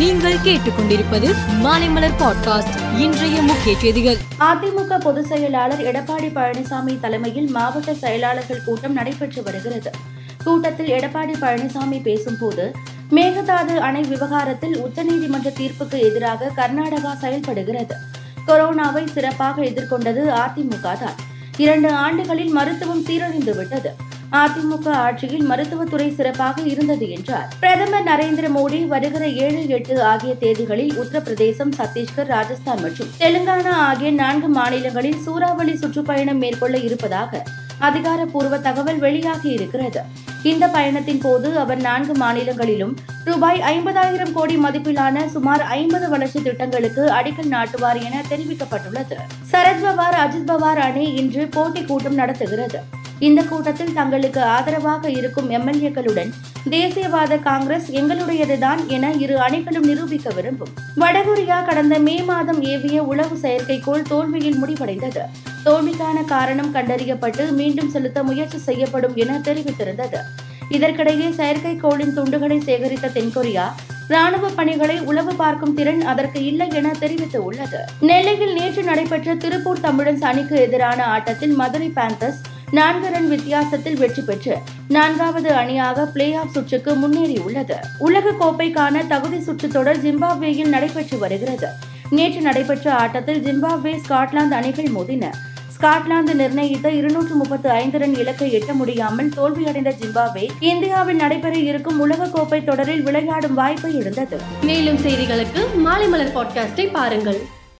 நீங்கள் கேட்டுக்கொண்டிருப்பது மாலைமலர் பாட்காஸ்ட். இன்றைய முக்கிய செய்திகள். அதிமுக பொதுச் செயலாளர் எடப்பாடி பழனிசாமி தலைமையில் மாவட்ட செயலாளர்கள் கூட்டம் நடைபெற்று வருகிறது. கூட்டத்தில் எடப்பாடி பழனிசாமி பேசும்போது மேகதாது அணை விவகாரத்தில் உச்சநீதிமன்ற தீர்ப்புக்கு எதிராக கர்நாடகா செயல்படுகிறது. கொரோனாவை சிறப்பாக எதிர்கொண்டது அதிமுக தான். இரண்டு ஆண்டுகளில் மருத்துவம் சீரழிந்து விட்டது அதிமுக ஆட்சியில் மருத்துவத்துறை சிறப்பாக இருந்தது என்றார். பிரதமர் நரேந்திர மோடி வருகிற ஏழு எட்டு ஆகிய தேதிகளில் உத்தரப்பிரதேசம் சத்தீஸ்கர் ராஜஸ்தான் மற்றும் தெலுங்கானா ஆகிய நான்கு மாநிலங்களில் சூறாவளி சுற்றுப்பயணம் மேற்கொள்ள இருப்பதாக அதிகாரப்பூர்வ தகவல் வெளியாகி இருக்கிறது. இந்த பயணத்தின் போது அவர் நான்கு மாநிலங்களிலும் ரூபாய் ஐம்பதாயிரம் கோடி மதிப்பிலான சுமார் ஐம்பது வளர்ச்சி திட்டங்களுக்கு அடிக்கல் நாட்டுவார் என தெரிவிக்கப்பட்டுள்ளது. சரத் பவார் அஜித் பவார் அணி இன்று போட்டி கூட்டம் நடத்துகிறது. இந்த கூட்டத்தில் தங்களுக்கு ஆதரவாக இருக்கும் எம்எல்ஏக்களுடன் தேசியவாத காங்கிரஸ் எங்களுடையதுதான் என இரு அணிகளும் நிரூபிக்க விரும்பும். வடகொரியா கடந்த மே மாதம் ஏவிய உளவு செயற்கைக்கோள் தோல்வியில் முடிவடைந்தது. தோல்விக்கான காரணம் கண்டறியப்பட்டு மீண்டும் செலுத்த முயற்சி செய்யப்படும் என தெரிவித்திருந்தது. இதற்கிடையே செயற்கைக்கோளின் துண்டுகளை சேகரித்த தென்கொரியா ராணுவ பணிகளை உளவு பார்க்கும் திறன் அதற்கு இல்லை என தெரிவித்து உள்ளது நெல்லையில் நேற்று நடைபெற்ற திருப்பூர் தமிழன்ஸ் அணிக்கு எதிரான ஆட்டத்தில் மதுரை பேந்தர்ஸ் நான்கு ரன் வித்தியாசத்தில் வெற்றி பெற்று நான்காவது அணியாக பிளே ஆஃப் சுற்றுக்கு முன்னேறியுள்ளது. உலக கோப்பைக்கான தகுதி சுற்று தொடர் ஜிம்பாப்வேயில் நடைபெற்று வருகிறது. நேற்று நடைபெற்ற ஆட்டத்தில் ஜிம்பாப்வே ஸ்காட்லாந்து அணிகள் மோதின. ஸ்காட்லாந்து நிர்ணயித்த இருநூற்று முப்பத்து ஐந்து ரன் இலக்கை எட்ட முடியாமல் தோல்வியடைந்த ஜிம்பாப்வே இந்தியாவில் நடைபெற இருக்கும் உலகக்கோப்பை தொடரில் விளையாடும் வாய்ப்பை இழந்தது மேலும் செய்திகளுக்கு மாலை மலர் பாட்காஸ்டை பாருங்கள்.